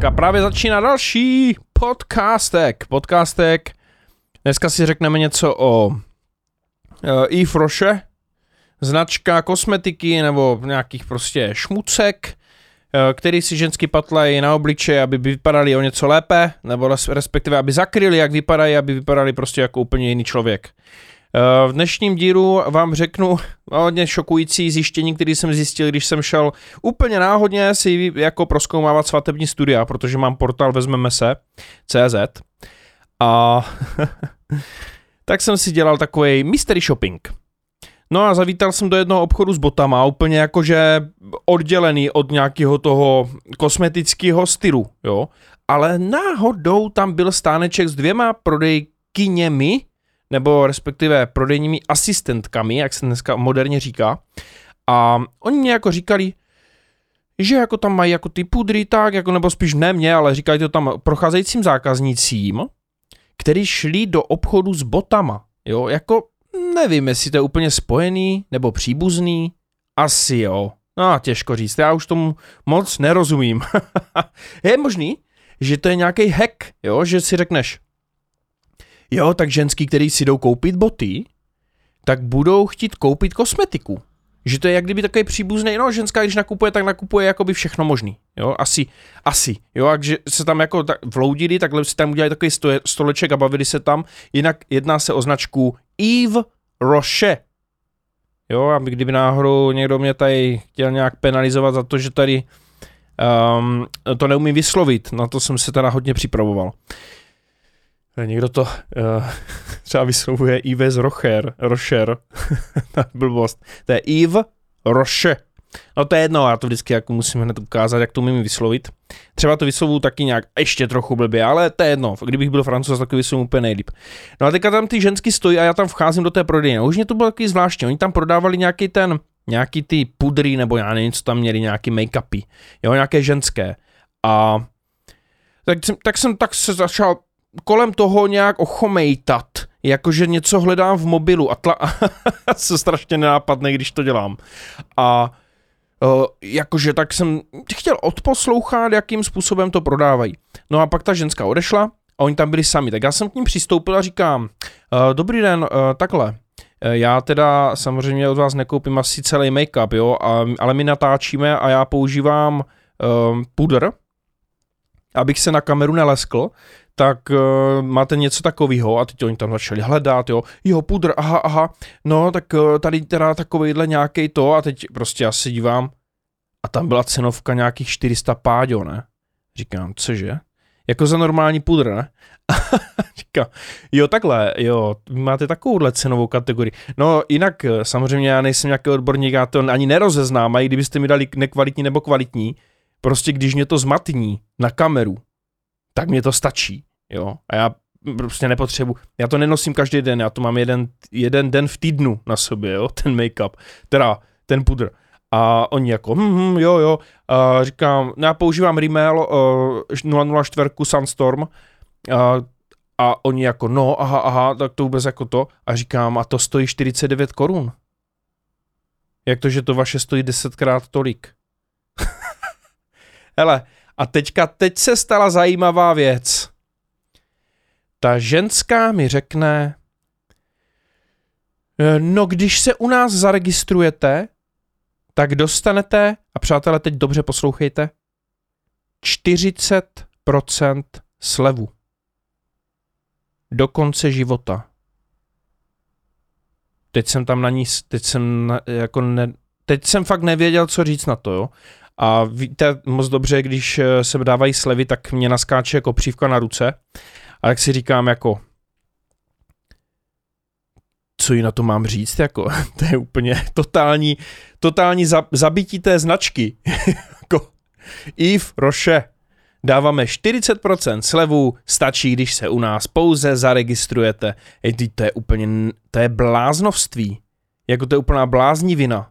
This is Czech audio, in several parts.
Tak a právě začíná další podcastek. Podcastek. Dneska si řekneme něco o Yves Roche, značka kosmetiky nebo nějakých prostě šmucek, uh, který si ženský patlají na obličeje, aby vypadali o něco lépe, nebo respektive aby zakryli, jak vypadají, aby vypadali prostě jako úplně jiný člověk. Eh, v dnešním dílu vám řeknu hodně šokující zjištění, který jsem zjistil, když jsem šel úplně náhodně si jako proskoumávat svatební studia, protože mám portál Vezmeme se, CZ. A tak jsem si dělal takový mystery shopping. No a zavítal jsem do jednoho obchodu s botama, úplně jakože oddělený od nějakého toho kosmetického stylu, jo. Ale náhodou tam byl stáneček s dvěma prodejkyněmi, nebo respektive prodejními asistentkami, jak se dneska moderně říká. A oni mě jako říkali, že jako tam mají jako ty pudry tak, jako nebo spíš ne mě, ale říkají to tam procházejícím zákaznicím, který šli do obchodu s botama. Jo, jako nevím, jestli to je úplně spojený nebo příbuzný. Asi jo. No, těžko říct, já už tomu moc nerozumím. je možný, že to je nějaký hack, jo, že si řekneš, Jo, tak ženský, který si jdou koupit boty, tak budou chtít koupit kosmetiku. Že to je jak kdyby takový příbuzný, no ženská, když nakupuje, tak nakupuje jakoby všechno možný, jo, asi, asi, jo, a že se tam jako tak vloudili, takhle si tam udělali takový stoje, stoleček a bavili se tam, jinak jedná se o značku Yves Roche, jo, a kdyby náhodou někdo mě tady chtěl nějak penalizovat za to, že tady um, to neumím vyslovit, na to jsem se teda hodně připravoval. Eh, někdo to uh, třeba vyslovuje Yves Rocher, Rocher, blbost. To je Yves Roche. No to je jedno, já to vždycky jako musím hned ukázat, jak to umím vyslovit. Třeba to vyslovu taky nějak ještě trochu blbě, ale to je jedno. Kdybych byl francouz, tak to úplně nejlíp. No a teďka tam ty ženský stojí a já tam vcházím do té prodejny. Už mě to bylo taky zvláštní. Oni tam prodávali nějaký ten, nějaký ty pudry, nebo já nevím, co tam měli, nějaký make-upy. Jo, nějaké ženské. A tak, tak jsem tak se začal kolem toho nějak ochomejtat, jakože něco hledám v mobilu a tla... se strašně nenápadné, když to dělám. A uh, jakože tak jsem chtěl odposlouchat, jakým způsobem to prodávají. No a pak ta ženská odešla a oni tam byli sami, tak já jsem k ním přistoupil a říkám, uh, dobrý den, uh, takhle, já teda samozřejmě od vás nekoupím asi celý make-up, jo, a, ale my natáčíme a já používám uh, pudr, abych se na kameru neleskl, tak uh, máte něco takového a teď oni tam začali hledat, jo, jo, pudr, aha, aha, no, tak uh, tady teda takovýhle nějaký to a teď prostě já se dívám a tam byla cenovka nějakých 400 páďo, ne? Říkám, cože? Jako za normální pudr, ne? Říkám, jo, takhle, jo, máte takovouhle cenovou kategorii. No, jinak eh, samozřejmě já nejsem nějaký odborník, já to ani nerozeznám, a i kdybyste mi dali nekvalitní nebo kvalitní, prostě když mě to zmatní na kameru, tak mě to stačí. Jo, a já prostě nepotřebuji, já to nenosím každý den, já to mám jeden, jeden den v týdnu na sobě, jo, ten make-up, teda ten pudr. A oni jako, hm, hm, jo, jo, a říkám, no já používám Rimmel uh, 004 Sunstorm, uh, a oni jako, no, aha, aha, tak to vůbec jako to. A říkám, a to stojí 49 korun. Jak to, že to vaše stojí desetkrát tolik? Hele, a teďka, teď se stala zajímavá věc ta ženská mi řekne, eh, no když se u nás zaregistrujete, tak dostanete, a přátelé, teď dobře poslouchejte, 40% slevu. Do konce života. Teď jsem tam na ní, teď jsem na, jako ne, teď jsem fakt nevěděl, co říct na to, jo. A víte moc dobře, když eh, se dávají slevy, tak mě naskáče kopřívka na ruce. A tak si říkám jako, co ji na to mám říct, jako, to je úplně totální, totální zabití té značky. jako Yves Roche, dáváme 40% slevu, stačí, když se u nás pouze zaregistrujete. Ej, to je úplně, to je bláznovství. Jako to je úplná bláznivina.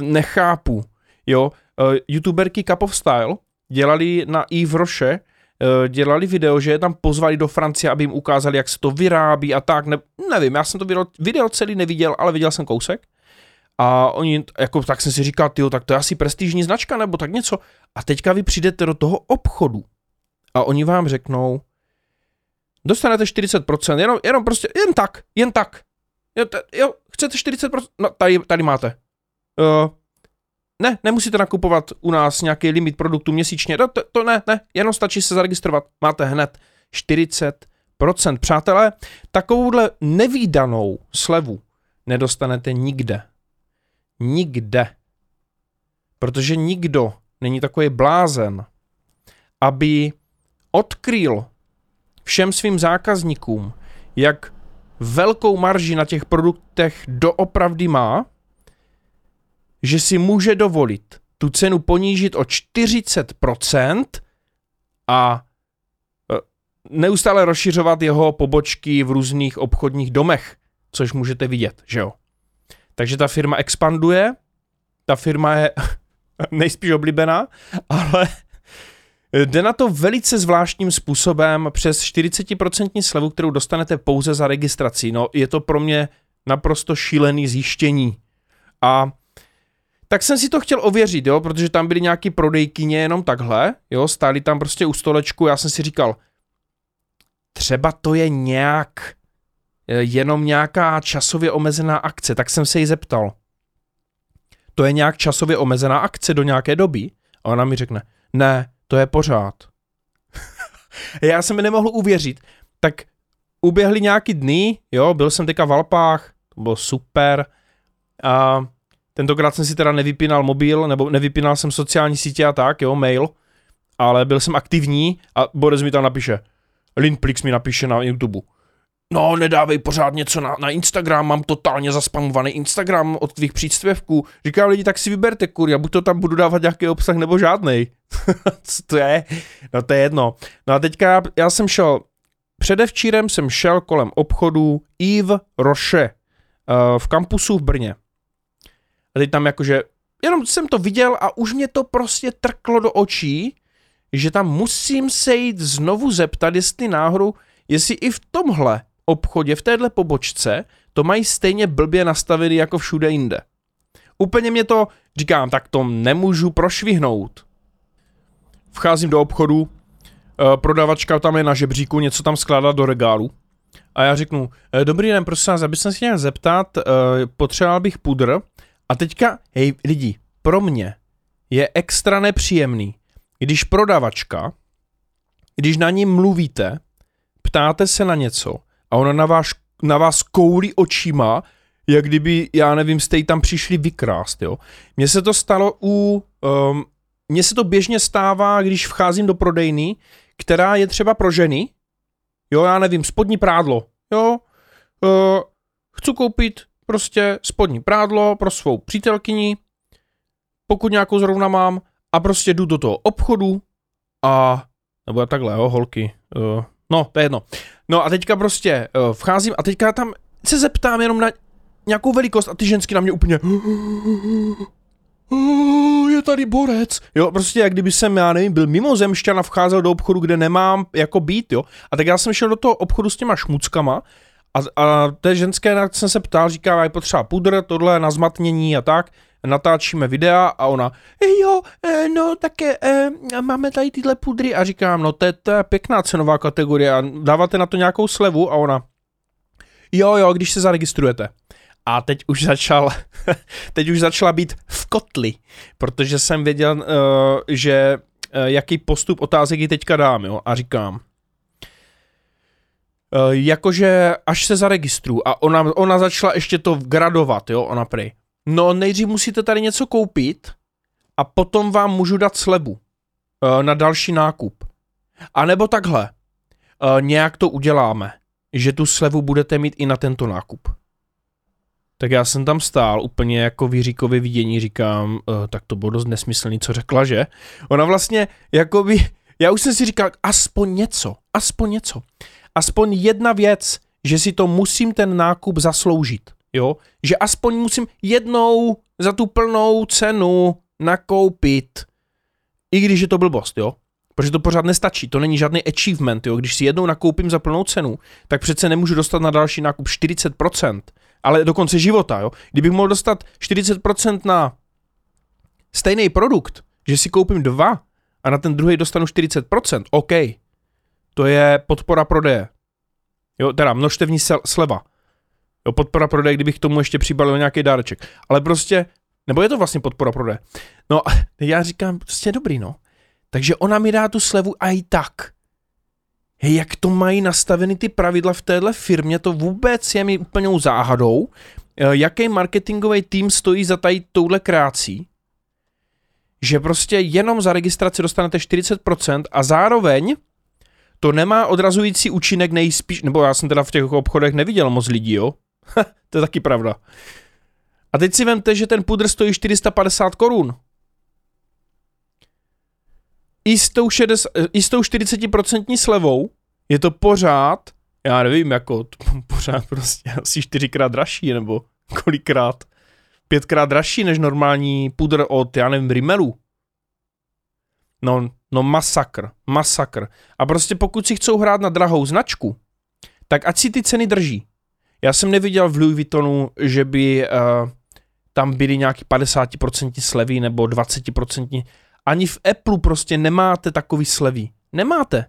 Nechápu. Jo, uh, youtuberky Cup of Style dělali na Yves Roche Eh, dělali video, že je tam pozvali do Francie, aby jim ukázali, jak se to vyrábí a tak. Ne, nevím, já jsem to video, video celý neviděl, ale viděl jsem kousek. A oni, jako tak jsem si říkal, tyjo, tak to je asi prestižní značka nebo tak něco. A teďka vy přijdete do toho obchodu a oni vám řeknou, dostanete 40%, jenom, jenom prostě, jen tak, jen tak. Jo, t- jo chcete 40%? No, tady, tady máte. Uh, ne, nemusíte nakupovat u nás nějaký limit produktu měsíčně, to, to, to ne, ne, jenom stačí se zaregistrovat, máte hned 40%. Přátelé, takovouhle nevýdanou slevu nedostanete nikde. Nikde. Protože nikdo není takový blázen, aby odkryl všem svým zákazníkům, jak velkou marži na těch produktech doopravdy má, že si může dovolit tu cenu ponížit o 40% a e, neustále rozšiřovat jeho pobočky v různých obchodních domech, což můžete vidět, že jo. Takže ta firma expanduje, ta firma je nejspíš oblíbená, ale jde na to velice zvláštním způsobem přes 40% slevu, kterou dostanete pouze za registraci. No, je to pro mě naprosto šílený zjištění. A tak jsem si to chtěl ověřit, jo, protože tam byly nějaký prodejkyně jenom takhle, jo, stáli tam prostě u stolečku, já jsem si říkal, třeba to je nějak, eh, jenom nějaká časově omezená akce, tak jsem se jí zeptal. To je nějak časově omezená akce do nějaké doby? A ona mi řekne, ne, to je pořád. já jsem mi nemohl uvěřit, tak uběhly nějaký dny, jo, byl jsem teďka v Alpách, to bylo super, a Tentokrát jsem si teda nevypínal mobil, nebo nevypínal jsem sociální sítě a tak, jo, mail, ale byl jsem aktivní a Boris mi tam napíše, Lindplix mi napíše na YouTube. No, nedávej pořád něco na, na Instagram, mám totálně zaspamovaný Instagram od tvých příspěvků. Říkám lidi, tak si vyberte, já buď to tam budu dávat nějaký obsah, nebo žádnej. Co to je? No to je jedno. No a teďka já, jsem šel, předevčírem jsem šel kolem obchodu Yves Roche uh, v kampusu v Brně. A teď tam jakože, jenom jsem to viděl a už mě to prostě trklo do očí, že tam musím se jít znovu zeptat, jestli náhodou, jestli i v tomhle obchodě, v téhle pobočce, to mají stejně blbě nastavený jako všude jinde. Úplně mě to, říkám, tak to nemůžu prošvihnout. Vcházím do obchodu, eh, prodavačka tam je na žebříku, něco tam skládá do regálu. A já řeknu, eh, dobrý den, prosím vás, abych se chtěl zeptat, eh, potřeboval bych pudr a teďka, hej lidi, pro mě je extra nepříjemný, když prodavačka, když na ní mluvíte, ptáte se na něco a ona na vás, na vás koulí očima, jak kdyby, já nevím, jste tam přišli vykrást, jo. Mně se to stalo u, um, mně se to běžně stává, když vcházím do prodejny, která je třeba pro ženy, jo, já nevím, spodní prádlo, jo, uh, chci koupit prostě spodní prádlo pro svou přítelkyni, pokud nějakou zrovna mám, a prostě jdu do toho obchodu a, nebo takhle, jo, holky, uh, no, to je jedno. No a teďka prostě uh, vcházím a teďka tam se zeptám jenom na nějakou velikost a ty žensky na mě úplně je tady borec. Jo, prostě jak kdyby jsem, já nevím, byl mimozemšťan a vcházel do obchodu, kde nemám jako být, jo. A tak já jsem šel do toho obchodu s těma šmuckama a, a té ženské, na jsem se ptal, říká, je potřeba pudr, tohle na zmatnění a tak, natáčíme videa a ona, jo, e, no tak e, máme tady tyhle pudry. A říkám, no to je, to je pěkná cenová kategorie a dáváte na to nějakou slevu? A ona, jo, jo, když se zaregistrujete. A teď už začal, teď už začala být v kotli, protože jsem věděl, že jaký postup otázek ji teďka dám, jo, a říkám, jakože až se zaregistruju a ona, ona začala ještě to gradovat, jo, ona prej. No nejdřív musíte tady něco koupit a potom vám můžu dát slebu uh, na další nákup. A nebo takhle, uh, nějak to uděláme, že tu slevu budete mít i na tento nákup. Tak já jsem tam stál úplně jako výříkově vidění, říkám, tak to bylo dost nesmyslný, co řekla, že? Ona vlastně, jako by, já už jsem si říkal, aspoň něco, aspoň něco aspoň jedna věc, že si to musím ten nákup zasloužit, jo? Že aspoň musím jednou za tu plnou cenu nakoupit, i když je to blbost, jo? Protože to pořád nestačí, to není žádný achievement, jo? Když si jednou nakoupím za plnou cenu, tak přece nemůžu dostat na další nákup 40%, ale do konce života, jo. Kdybych mohl dostat 40% na stejný produkt, že si koupím dva a na ten druhý dostanu 40%, OK. To je podpora prodeje. Jo, teda množstevní sleva. Jo, podpora prodeje, kdybych tomu ještě přibalil nějaký dáreček. Ale prostě, nebo je to vlastně podpora prodeje. No, já říkám, prostě dobrý, no. Takže ona mi dá tu slevu a i tak. Hej, jak to mají nastaveny ty pravidla v téhle firmě, to vůbec je mi úplnou záhadou. Eh, jaký marketingový tým stojí za tady touhle kreací? Že prostě jenom za registraci dostanete 40% a zároveň to nemá odrazující účinek nejspíš, nebo já jsem teda v těch obchodech neviděl moc lidí, jo? to je taky pravda. A teď si vemte, že ten pudr stojí 450 korun. I s tou, 60, i s tou 40% slevou je to pořád, já nevím, jako pořád prostě asi čtyřikrát dražší, nebo kolikrát, pětkrát dražší než normální pudr od, já nevím, Rimmelu. No, no masakr, masakr. A prostě pokud si chcou hrát na drahou značku, tak ať si ty ceny drží. Já jsem neviděl v Louis Vuittonu, že by uh, tam byly nějaký 50% slevy nebo 20%. Ani v Apple prostě nemáte takový slevy. Nemáte.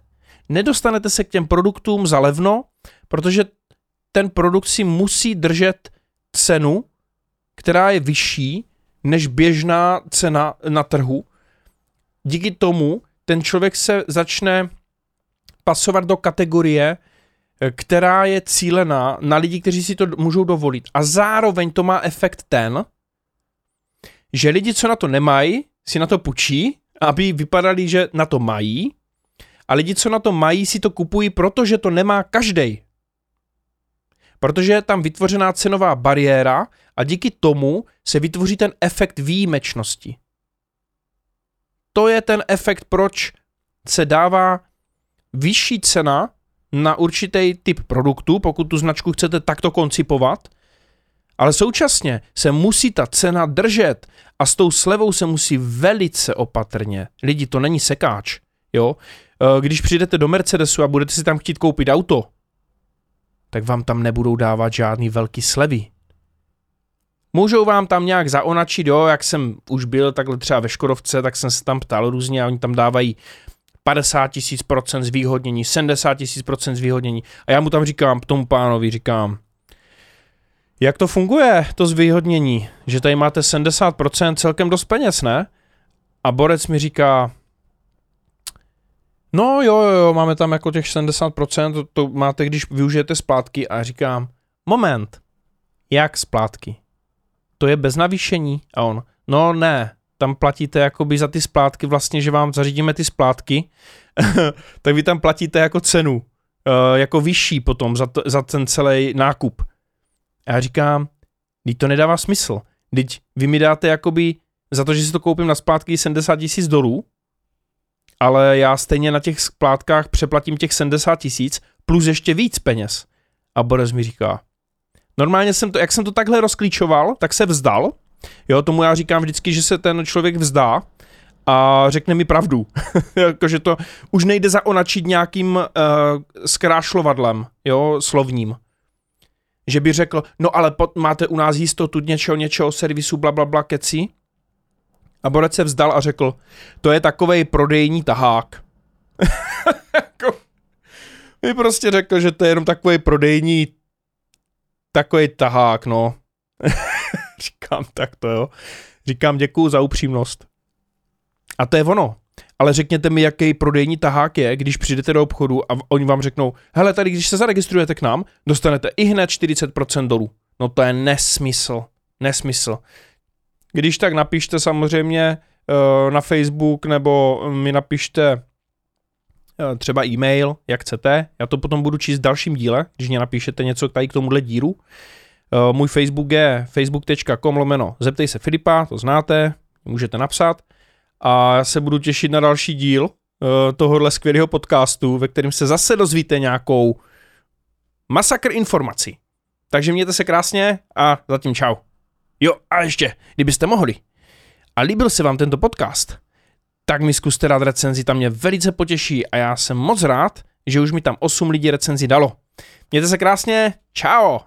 Nedostanete se k těm produktům za levno, protože ten produkt si musí držet cenu, která je vyšší než běžná cena na trhu. Díky tomu ten člověk se začne pasovat do kategorie, která je cílená na lidi, kteří si to můžou dovolit. A zároveň to má efekt ten, že lidi, co na to nemají, si na to pučí, aby vypadali, že na to mají, a lidi, co na to mají, si to kupují, protože to nemá každý. Protože je tam vytvořená cenová bariéra a díky tomu se vytvoří ten efekt výjimečnosti. To je ten efekt, proč se dává vyšší cena na určitý typ produktu, pokud tu značku chcete takto koncipovat, ale současně se musí ta cena držet a s tou slevou se musí velice opatrně. Lidi, to není sekáč, jo. Eh, když přijdete do Mercedesu a budete si tam chtít koupit auto, tak vám tam nebudou dávat žádný velký slevy. Můžou vám tam nějak zaonačit, jo, jak jsem už byl takhle třeba ve Škodovce, tak jsem se tam ptal různě a oni tam dávají 50 tisíc procent zvýhodnění, 70 tisíc procent zvýhodnění. A já mu tam říkám, tomu pánovi říkám, jak to funguje, to zvýhodnění? Že tady máte 70% celkem dost peněz, ne? A Borec mi říká, no jo, jo, jo, máme tam jako těch 70%, to, to máte, když využijete splátky a říkám, moment, jak splátky? To je bez navýšení? A on, no ne, tam platíte jakoby za ty splátky vlastně, že vám zařídíme ty splátky, tak vy tam platíte jako cenu, uh, jako vyšší potom za, to, za ten celý nákup. A já říkám, teď to nedává smysl. Teď vy mi dáte jakoby za to, že si to koupím na splátky 70 tisíc dolů, ale já stejně na těch splátkách přeplatím těch 70 tisíc plus ještě víc peněz. A Boris mi říká, normálně jsem to, jak jsem to takhle rozklíčoval, tak se vzdal, Jo, tomu já říkám vždycky, že se ten člověk vzdá a řekne mi pravdu. Jakože to už nejde zaonačit nějakým uh, zkrášlovadlem, jo, slovním. Že by řekl, no ale pot, máte u nás jistotu něčeho, něčeho, servisu, bla, bla, bla, keci. A Borec se vzdal a řekl, to je takovej prodejní tahák. jako, mi prostě řekl, že to je jenom takový prodejní takový tahák, no. Říkám, tak to jo. Říkám, děkuju za upřímnost. A to je ono. Ale řekněte mi, jaký prodejní tahák je, když přijdete do obchodu a oni vám řeknou, hele, tady když se zaregistrujete k nám, dostanete i hned 40% dolů. No to je nesmysl. Nesmysl. Když tak napište samozřejmě uh, na Facebook nebo mi napište třeba e-mail, jak chcete. Já to potom budu číst v dalším díle, když mě napíšete něco tady k tomuhle díru. Eh, můj Facebook je facebook.com lomeno zeptej se Filipa, to znáte, můžete napsat. A já se budu těšit na další díl eh, tohohle skvělého podcastu, ve kterém se zase dozvíte nějakou masakr informací. Takže mějte se krásně a zatím čau. Jo, a ještě, kdybyste mohli a líbil se vám tento podcast, tak mi zkuste dát recenzi, tam mě velice potěší a já jsem moc rád, že už mi tam 8 lidí recenzi dalo. Mějte se krásně, čau!